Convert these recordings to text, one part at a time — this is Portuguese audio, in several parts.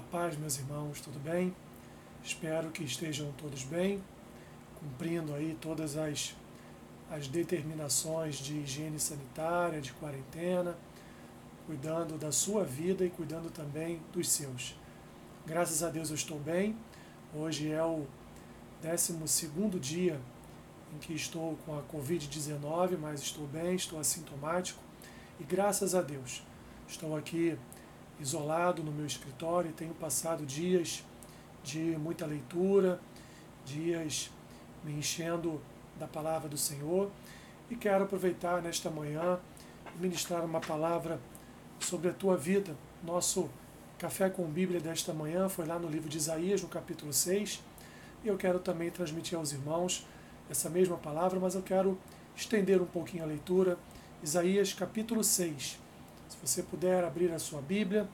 A paz, meus irmãos, tudo bem? Espero que estejam todos bem, cumprindo aí todas as, as determinações de higiene sanitária, de quarentena, cuidando da sua vida e cuidando também dos seus. Graças a Deus eu estou bem. Hoje é o 12 dia em que estou com a Covid-19, mas estou bem, estou assintomático e graças a Deus estou aqui isolado no meu escritório e tenho passado dias de muita leitura, dias me enchendo da palavra do Senhor e quero aproveitar nesta manhã e ministrar uma palavra sobre a tua vida. Nosso café com Bíblia desta manhã foi lá no livro de Isaías, no capítulo 6, e eu quero também transmitir aos irmãos essa mesma palavra, mas eu quero estender um pouquinho a leitura. Isaías capítulo 6 se você puder abrir a sua Bíblia,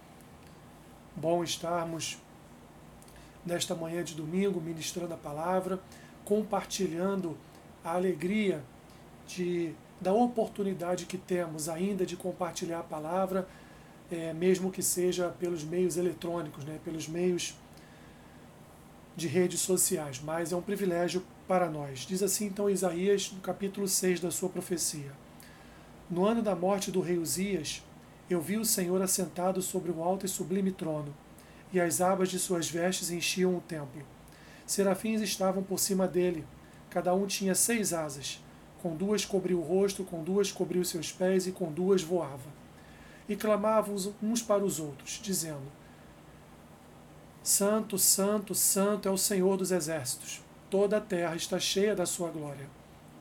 bom estarmos nesta manhã de domingo ministrando a palavra, compartilhando a alegria de, da oportunidade que temos ainda de compartilhar a palavra, é, mesmo que seja pelos meios eletrônicos, né, pelos meios de redes sociais, mas é um privilégio para nós. Diz assim então Isaías, no capítulo 6 da sua profecia: No ano da morte do rei Uzias, eu vi o Senhor assentado sobre um alto e sublime trono, e as abas de suas vestes enchiam o templo. Serafins estavam por cima dele, cada um tinha seis asas. Com duas cobriu o rosto, com duas cobriu seus pés e com duas voava. E clamavam uns para os outros, dizendo: Santo, Santo, Santo é o Senhor dos exércitos. Toda a terra está cheia da sua glória.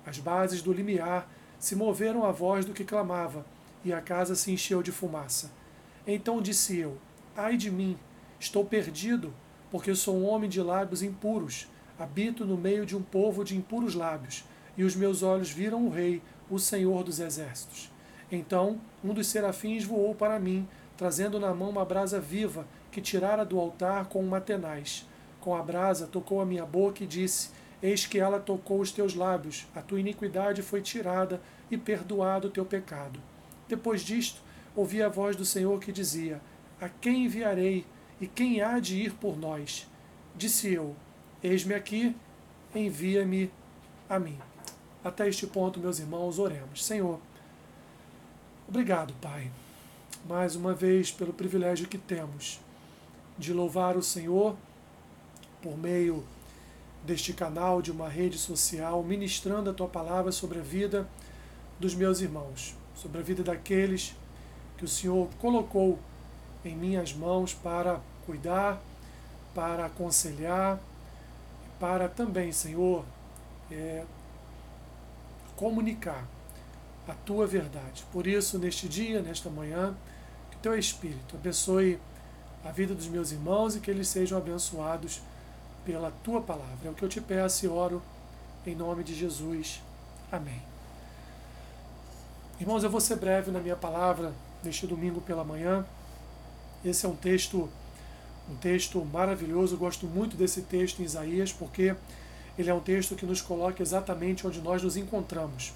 As bases do limiar se moveram à voz do que clamava e a casa se encheu de fumaça. Então disse eu: Ai de mim, estou perdido, porque sou um homem de lábios impuros, habito no meio de um povo de impuros lábios, e os meus olhos viram o Rei, o Senhor dos exércitos. Então um dos serafins voou para mim, trazendo na mão uma brasa viva que tirara do altar com uma tenaz. Com a brasa tocou a minha boca e disse: Eis que ela tocou os teus lábios, a tua iniquidade foi tirada e perdoado o teu pecado. Depois disto, ouvi a voz do Senhor que dizia: A quem enviarei e quem há de ir por nós? Disse eu: Eis-me aqui, envia-me a mim. Até este ponto, meus irmãos, oremos. Senhor, obrigado, Pai, mais uma vez pelo privilégio que temos de louvar o Senhor por meio deste canal, de uma rede social, ministrando a tua palavra sobre a vida dos meus irmãos sobre a vida daqueles que o Senhor colocou em minhas mãos para cuidar, para aconselhar, para também, Senhor, é, comunicar a tua verdade. Por isso, neste dia, nesta manhã, que teu Espírito abençoe a vida dos meus irmãos e que eles sejam abençoados pela tua palavra. É o que eu te peço e oro em nome de Jesus. Amém. Irmãos, eu vou ser breve na minha palavra neste domingo pela manhã. Esse é um texto um texto maravilhoso, eu gosto muito desse texto em Isaías, porque ele é um texto que nos coloca exatamente onde nós nos encontramos.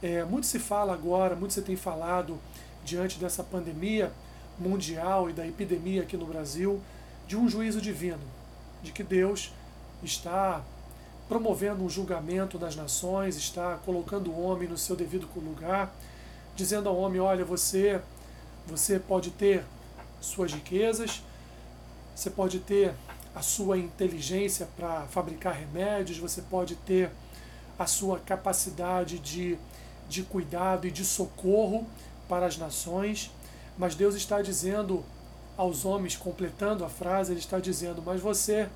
É, muito se fala agora, muito se tem falado diante dessa pandemia mundial e da epidemia aqui no Brasil, de um juízo divino, de que Deus está promovendo um julgamento das nações, está colocando o homem no seu devido lugar, dizendo ao homem: olha, você, você pode ter suas riquezas, você pode ter a sua inteligência para fabricar remédios, você pode ter a sua capacidade de, de cuidado e de socorro para as nações, mas Deus está dizendo aos homens, completando a frase, Ele está dizendo: Mas você,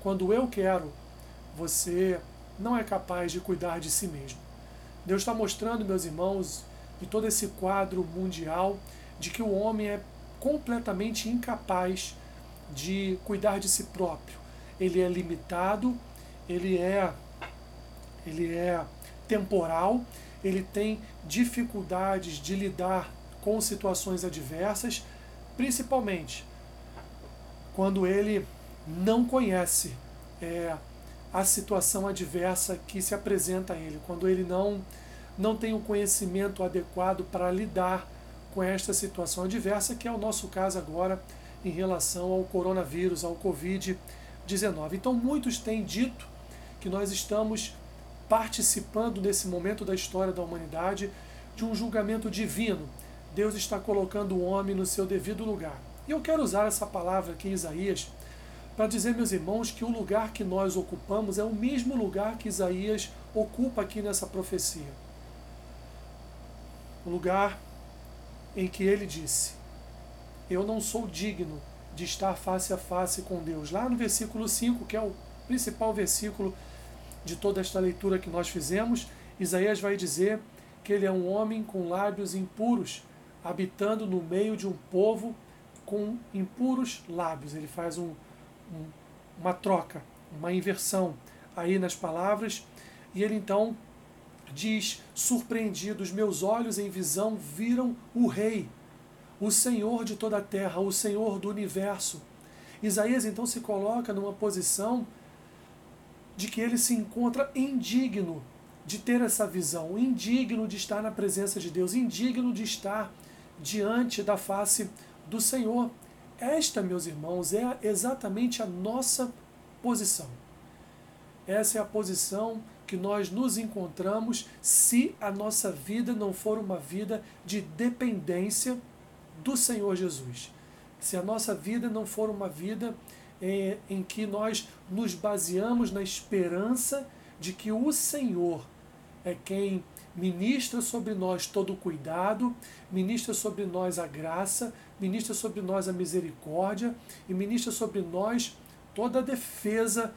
quando eu quero você não é capaz de cuidar de si mesmo. Deus está mostrando, meus irmãos, de todo esse quadro mundial, de que o homem é completamente incapaz de cuidar de si próprio. Ele é limitado, ele é, ele é temporal, ele tem dificuldades de lidar com situações adversas, principalmente quando ele não conhece é, a situação adversa que se apresenta a ele, quando ele não, não tem o conhecimento adequado para lidar com esta situação adversa, que é o nosso caso agora, em relação ao coronavírus, ao Covid-19. Então, muitos têm dito que nós estamos participando nesse momento da história da humanidade de um julgamento divino. Deus está colocando o homem no seu devido lugar. E eu quero usar essa palavra aqui em Isaías para dizer, meus irmãos, que o lugar que nós ocupamos é o mesmo lugar que Isaías ocupa aqui nessa profecia. O lugar em que ele disse: Eu não sou digno de estar face a face com Deus. Lá no versículo 5, que é o principal versículo de toda esta leitura que nós fizemos, Isaías vai dizer que ele é um homem com lábios impuros, habitando no meio de um povo com impuros lábios. Ele faz um, uma troca, uma inversão aí nas palavras, e ele então diz, surpreendido, os meus olhos em visão viram o Rei, o Senhor de toda a terra, o Senhor do universo. Isaías então se coloca numa posição de que ele se encontra indigno de ter essa visão, indigno de estar na presença de Deus, indigno de estar diante da face do Senhor. Esta, meus irmãos, é exatamente a nossa posição. Essa é a posição que nós nos encontramos se a nossa vida não for uma vida de dependência do Senhor Jesus. Se a nossa vida não for uma vida é, em que nós nos baseamos na esperança de que o Senhor é quem ministra sobre nós todo o cuidado, ministra sobre nós a graça, ministra sobre nós a misericórdia e ministra sobre nós toda a defesa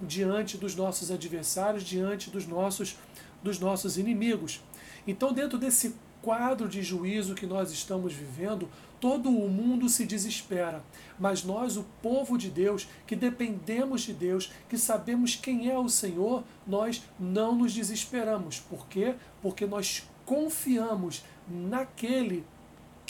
diante dos nossos adversários, diante dos nossos, dos nossos inimigos. Então, dentro desse quadro de juízo que nós estamos vivendo, todo o mundo se desespera. Mas nós, o povo de Deus, que dependemos de Deus, que sabemos quem é o Senhor, nós não nos desesperamos. Por quê? Porque nós confiamos naquele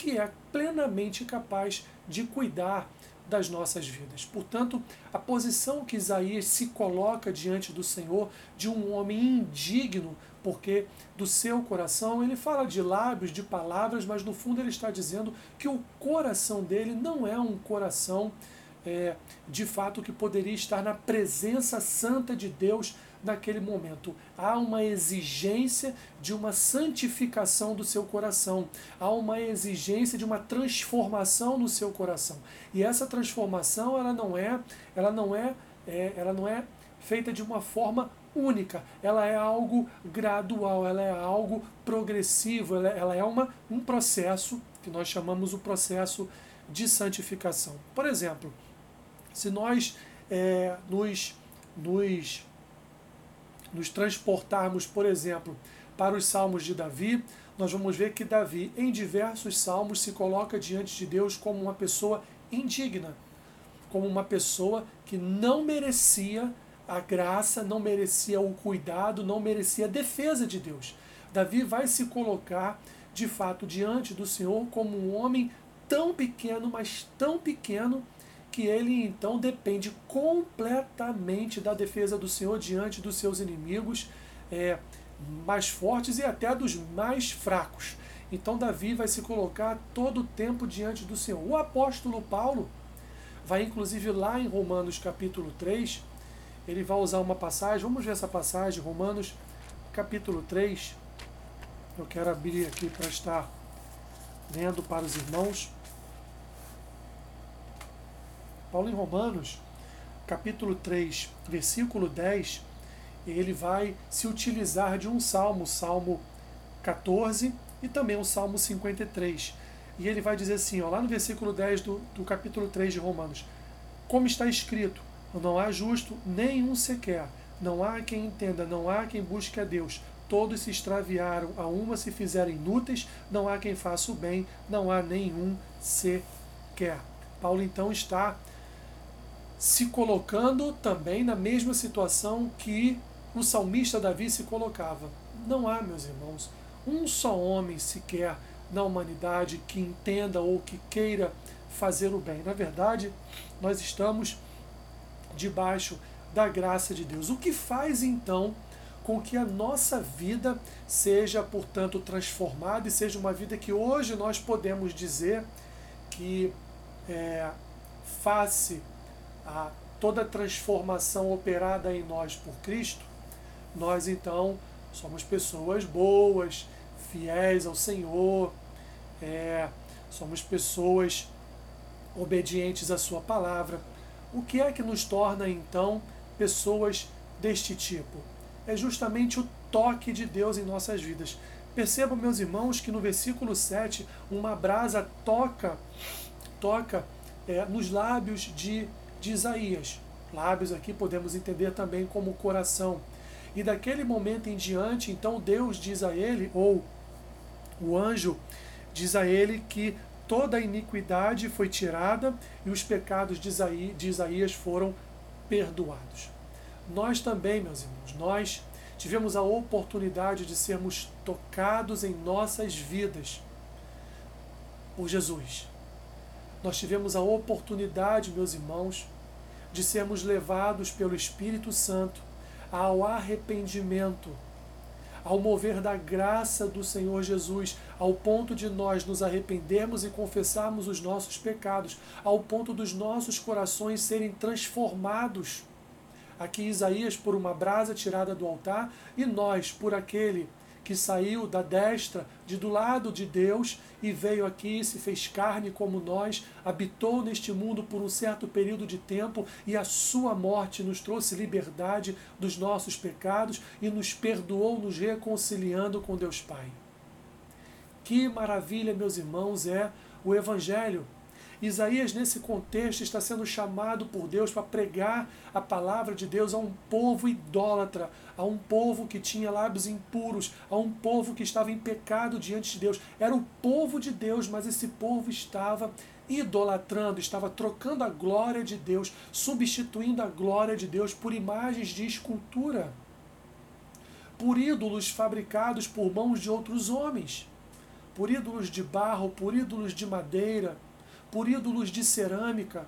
que é plenamente capaz de cuidar das nossas vidas. Portanto, a posição que Isaías se coloca diante do Senhor de um homem indigno, porque do seu coração ele fala de lábios, de palavras, mas no fundo ele está dizendo que o coração dele não é um coração é, de fato que poderia estar na presença santa de Deus naquele momento. Há uma exigência de uma santificação do seu coração, há uma exigência de uma transformação no seu coração. E essa transformação, ela não é, ela não é, é ela não é feita de uma forma única, ela é algo gradual, ela é algo progressivo, ela, ela é uma, um processo que nós chamamos o processo de santificação. Por exemplo, se nós é, nos, nos nos transportarmos, por exemplo, para os salmos de Davi, nós vamos ver que Davi, em diversos salmos, se coloca diante de Deus como uma pessoa indigna, como uma pessoa que não merecia a graça, não merecia o cuidado, não merecia a defesa de Deus. Davi vai se colocar, de fato, diante do Senhor como um homem tão pequeno, mas tão pequeno, que ele então depende completamente da defesa do Senhor diante dos seus inimigos é, mais fortes e até dos mais fracos. Então Davi vai se colocar todo o tempo diante do Senhor. O apóstolo Paulo vai inclusive lá em Romanos capítulo 3, ele vai usar uma passagem, vamos ver essa passagem, Romanos capítulo 3. Eu quero abrir aqui para estar lendo para os irmãos. Paulo em Romanos, capítulo 3, versículo 10, ele vai se utilizar de um salmo, Salmo 14 e também o Salmo 53. E ele vai dizer assim, ó, lá no versículo 10 do, do capítulo 3 de Romanos: Como está escrito, não há justo nenhum sequer, não há quem entenda, não há quem busque a Deus. Todos se extraviaram, a uma se fizeram inúteis, não há quem faça o bem, não há nenhum sequer. Paulo então está se colocando também na mesma situação que o salmista Davi se colocava. Não há, meus irmãos, um só homem sequer na humanidade que entenda ou que queira fazer o bem. Na verdade, nós estamos debaixo da graça de Deus. O que faz então com que a nossa vida seja, portanto, transformada e seja uma vida que hoje nós podemos dizer que é, face a toda transformação operada em nós por Cristo, nós então somos pessoas boas, fiéis ao Senhor, é, somos pessoas obedientes à Sua palavra. O que é que nos torna então pessoas deste tipo? É justamente o toque de Deus em nossas vidas. Percebam, meus irmãos, que no versículo 7, uma brasa toca, toca é, nos lábios de, de Isaías. Lábios aqui podemos entender também como coração. E daquele momento em diante, então Deus diz a ele, ou o anjo diz a ele que toda a iniquidade foi tirada e os pecados de Isaías, foram perdoados. Nós também, meus irmãos, nós tivemos a oportunidade de sermos tocados em nossas vidas por Jesus. Nós tivemos a oportunidade, meus irmãos, de sermos levados pelo Espírito Santo ao arrependimento, ao mover da graça do Senhor Jesus, ao ponto de nós nos arrependermos e confessarmos os nossos pecados, ao ponto dos nossos corações serem transformados. Aqui Isaías por uma brasa tirada do altar, e nós por aquele que saiu da destra, de do lado de Deus e veio aqui, se fez carne como nós, habitou neste mundo por um certo período de tempo e a sua morte nos trouxe liberdade dos nossos pecados e nos perdoou, nos reconciliando com Deus Pai. Que maravilha, meus irmãos, é o Evangelho Isaías, nesse contexto, está sendo chamado por Deus para pregar a palavra de Deus a um povo idólatra, a um povo que tinha lábios impuros, a um povo que estava em pecado diante de Deus. Era o povo de Deus, mas esse povo estava idolatrando, estava trocando a glória de Deus, substituindo a glória de Deus por imagens de escultura, por ídolos fabricados por mãos de outros homens, por ídolos de barro, por ídolos de madeira por ídolos de cerâmica.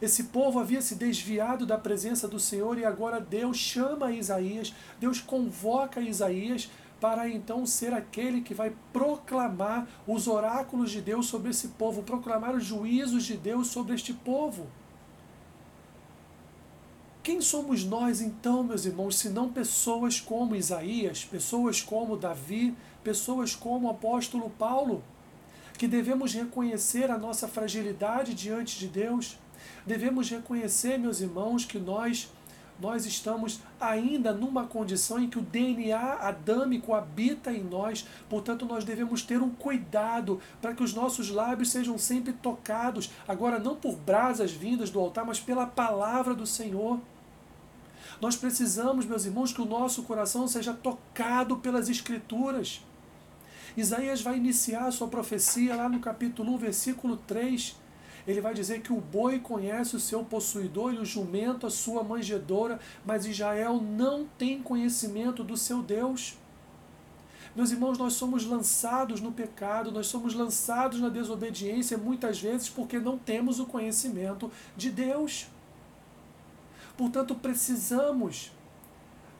Esse povo havia se desviado da presença do Senhor e agora Deus chama Isaías, Deus convoca Isaías para então ser aquele que vai proclamar os oráculos de Deus sobre esse povo, proclamar os juízos de Deus sobre este povo. Quem somos nós então, meus irmãos, se não pessoas como Isaías, pessoas como Davi, pessoas como o apóstolo Paulo? Que devemos reconhecer a nossa fragilidade diante de Deus. Devemos reconhecer, meus irmãos, que nós nós estamos ainda numa condição em que o DNA adâmico habita em nós, portanto, nós devemos ter um cuidado para que os nossos lábios sejam sempre tocados, agora não por brasas vindas do altar, mas pela palavra do Senhor. Nós precisamos, meus irmãos, que o nosso coração seja tocado pelas Escrituras. Isaías vai iniciar a sua profecia lá no capítulo 1, versículo 3. Ele vai dizer que o boi conhece o seu possuidor e o jumento a sua manjedoura, mas Israel não tem conhecimento do seu Deus. Meus irmãos, nós somos lançados no pecado, nós somos lançados na desobediência muitas vezes porque não temos o conhecimento de Deus. Portanto, precisamos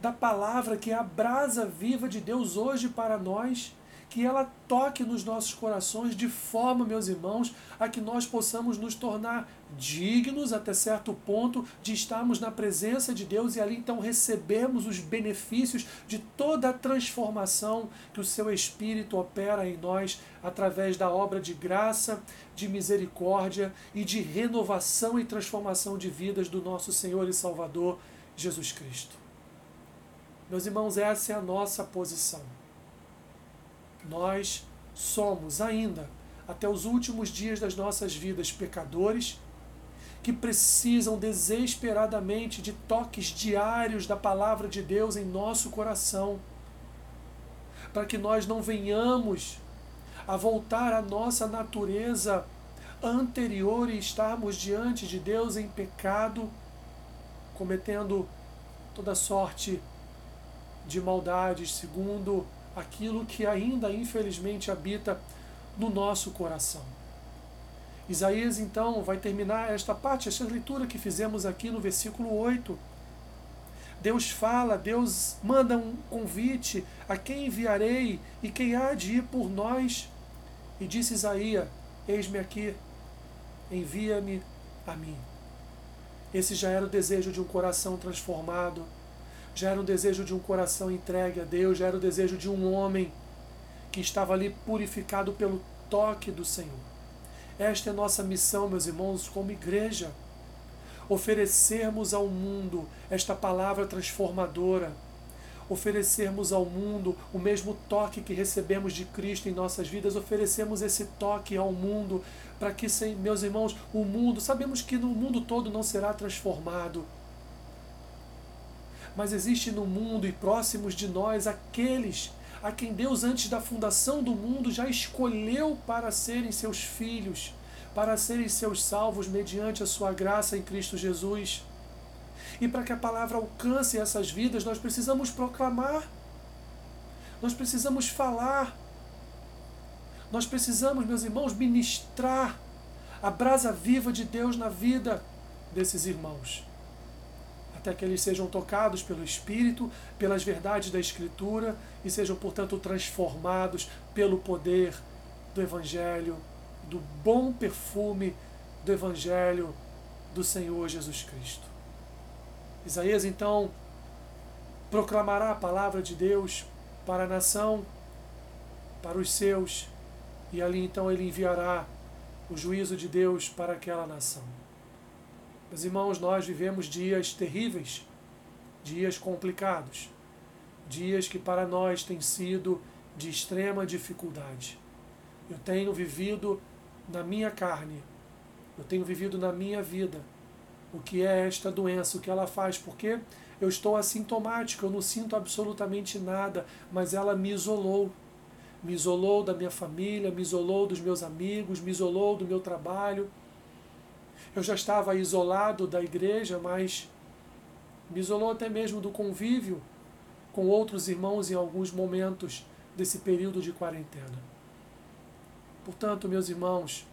da palavra que é a brasa viva de Deus hoje para nós que ela toque nos nossos corações de forma, meus irmãos, a que nós possamos nos tornar dignos até certo ponto de estarmos na presença de Deus e ali então recebemos os benefícios de toda a transformação que o seu Espírito opera em nós através da obra de graça, de misericórdia e de renovação e transformação de vidas do nosso Senhor e Salvador Jesus Cristo. Meus irmãos, essa é a nossa posição nós somos ainda, até os últimos dias das nossas vidas, pecadores que precisam desesperadamente de toques diários da palavra de Deus em nosso coração, para que nós não venhamos a voltar à nossa natureza anterior e estarmos diante de Deus em pecado, cometendo toda sorte de maldades, segundo aquilo que ainda infelizmente habita no nosso coração. Isaías então vai terminar esta parte, esta leitura que fizemos aqui no versículo 8. Deus fala, Deus manda um convite a quem enviarei e quem há de ir por nós. E disse Isaías: Eis-me aqui, envia-me a mim. Esse já era o desejo de um coração transformado, já era o desejo de um coração entregue a Deus, já era o desejo de um homem que estava ali purificado pelo toque do Senhor. Esta é nossa missão, meus irmãos, como igreja. Oferecermos ao mundo esta palavra transformadora oferecermos ao mundo o mesmo toque que recebemos de Cristo em nossas vidas, oferecemos esse toque ao mundo para que, meus irmãos, o mundo, sabemos que no mundo todo não será transformado, mas existe no mundo e próximos de nós aqueles a quem Deus, antes da fundação do mundo, já escolheu para serem seus filhos, para serem seus salvos mediante a sua graça em Cristo Jesus. E para que a palavra alcance essas vidas, nós precisamos proclamar, nós precisamos falar, nós precisamos, meus irmãos, ministrar a brasa viva de Deus na vida desses irmãos. Até que eles sejam tocados pelo Espírito, pelas verdades da Escritura e sejam, portanto, transformados pelo poder do Evangelho, do bom perfume do Evangelho do Senhor Jesus Cristo. Isaías então proclamará a palavra de Deus para a nação, para os seus, e ali então ele enviará o juízo de Deus para aquela nação. Meus irmãos, nós vivemos dias terríveis, dias complicados, dias que para nós têm sido de extrema dificuldade. Eu tenho vivido na minha carne, eu tenho vivido na minha vida o que é esta doença, o que ela faz, porque eu estou assintomático, eu não sinto absolutamente nada, mas ela me isolou. Me isolou da minha família, me isolou dos meus amigos, me isolou do meu trabalho. Eu já estava isolado da igreja, mas me isolou até mesmo do convívio com outros irmãos em alguns momentos desse período de quarentena. Portanto, meus irmãos,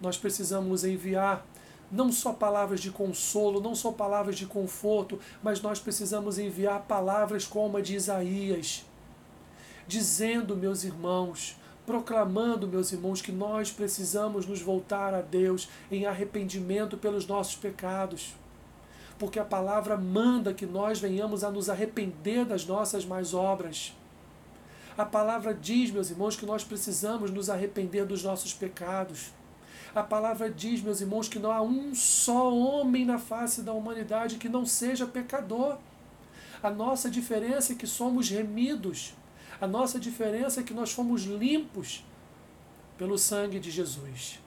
nós precisamos enviar não só palavras de consolo, não só palavras de conforto, mas nós precisamos enviar palavras como a de Isaías, dizendo, meus irmãos, proclamando, meus irmãos, que nós precisamos nos voltar a Deus em arrependimento pelos nossos pecados. Porque a palavra manda que nós venhamos a nos arrepender das nossas más obras. A palavra diz, meus irmãos, que nós precisamos nos arrepender dos nossos pecados. A palavra diz, meus irmãos, que não há um só homem na face da humanidade que não seja pecador. A nossa diferença é que somos remidos. A nossa diferença é que nós fomos limpos pelo sangue de Jesus.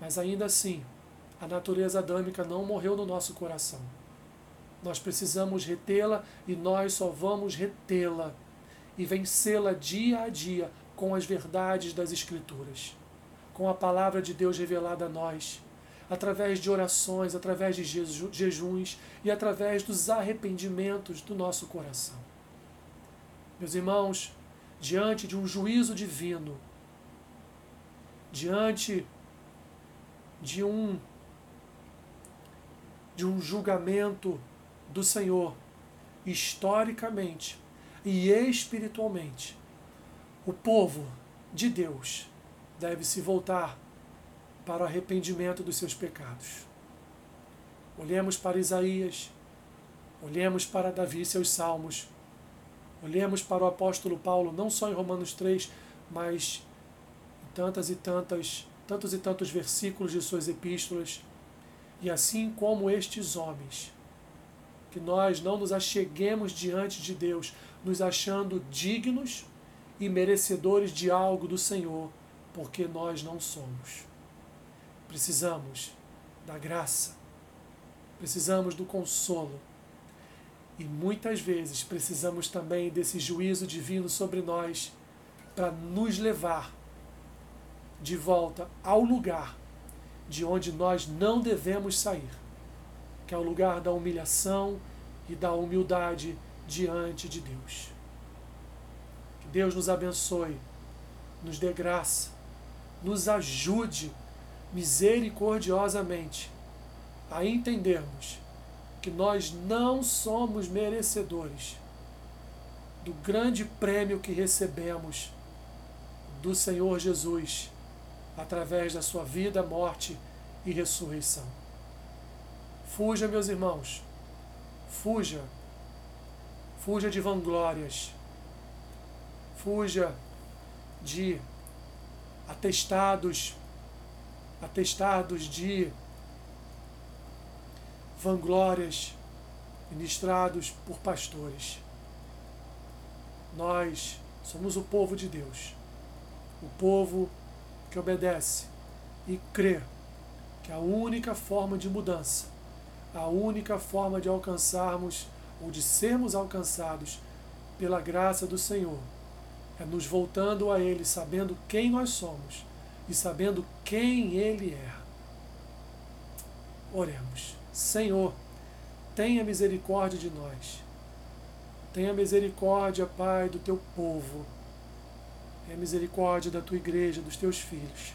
Mas ainda assim, a natureza adâmica não morreu no nosso coração. Nós precisamos retê-la e nós só vamos retê-la e vencê-la dia a dia com as verdades das Escrituras com a palavra de Deus revelada a nós, através de orações, através de jejuns e através dos arrependimentos do nosso coração. Meus irmãos, diante de um juízo divino, diante de um de um julgamento do Senhor, historicamente e espiritualmente, o povo de Deus deve se voltar para o arrependimento dos seus pecados. Olhemos para Isaías, olhemos para Davi e seus salmos, olhemos para o apóstolo Paulo, não só em Romanos 3, mas em tantas e tantas, tantos e tantos versículos de suas epístolas, e assim como estes homens, que nós não nos acheguemos diante de Deus, nos achando dignos e merecedores de algo do Senhor, porque nós não somos. Precisamos da graça, precisamos do consolo e muitas vezes precisamos também desse juízo divino sobre nós para nos levar de volta ao lugar de onde nós não devemos sair, que é o lugar da humilhação e da humildade diante de Deus. Que Deus nos abençoe, nos dê graça nos ajude misericordiosamente a entendermos que nós não somos merecedores do grande prêmio que recebemos do Senhor Jesus através da sua vida, morte e ressurreição. Fuja, meus irmãos, fuja, fuja de vanglórias, fuja de atestados, atestados de vanglórias ministrados por pastores. Nós somos o povo de Deus, o povo que obedece e crê que a única forma de mudança, a única forma de alcançarmos ou de sermos alcançados pela graça do Senhor é nos voltando a Ele, sabendo quem nós somos e sabendo quem Ele é. Oremos. Senhor, tenha misericórdia de nós. Tenha misericórdia, Pai, do teu povo. Tenha misericórdia da tua igreja, dos teus filhos.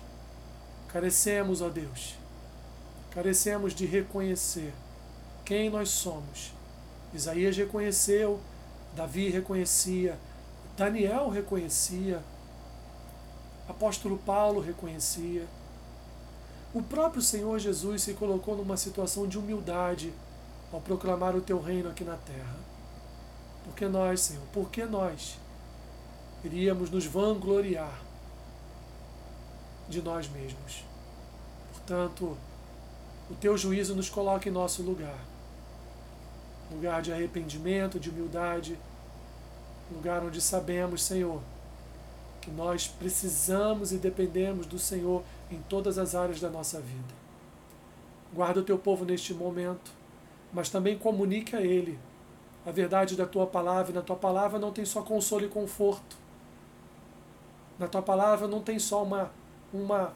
Carecemos, ó Deus, carecemos de reconhecer quem nós somos. Isaías reconheceu, Davi reconhecia, Daniel reconhecia, apóstolo Paulo reconhecia. O próprio Senhor Jesus se colocou numa situação de humildade ao proclamar o teu reino aqui na terra. Porque nós, Senhor, porque nós iríamos nos vangloriar de nós mesmos. Portanto, o teu juízo nos coloca em nosso lugar lugar de arrependimento, de humildade, lugar onde sabemos, Senhor, que nós precisamos e dependemos do Senhor em todas as áreas da nossa vida. Guarda o teu povo neste momento, mas também comunique a ele a verdade da tua palavra. E na tua palavra não tem só consolo e conforto. Na tua palavra não tem só uma, uma,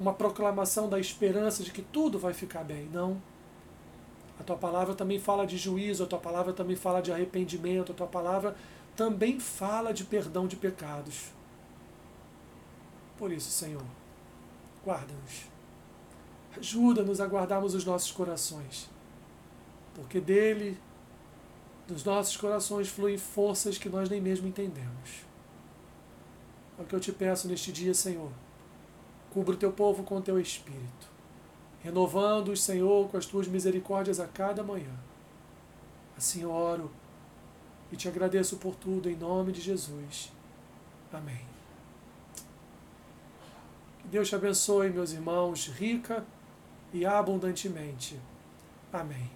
uma proclamação da esperança de que tudo vai ficar bem. Não. A tua palavra também fala de juízo, a tua palavra também fala de arrependimento, a tua palavra também fala de perdão de pecados. Por isso, Senhor, guarda-nos. Ajuda-nos a guardarmos os nossos corações, porque dele, dos nossos corações, fluem forças que nós nem mesmo entendemos. É o que eu te peço neste dia, Senhor. Cubra o teu povo com o teu espírito renovando-os, Senhor, com as tuas misericórdias a cada manhã. Assim oro e te agradeço por tudo, em nome de Jesus. Amém. Deus te abençoe, meus irmãos, rica e abundantemente. Amém.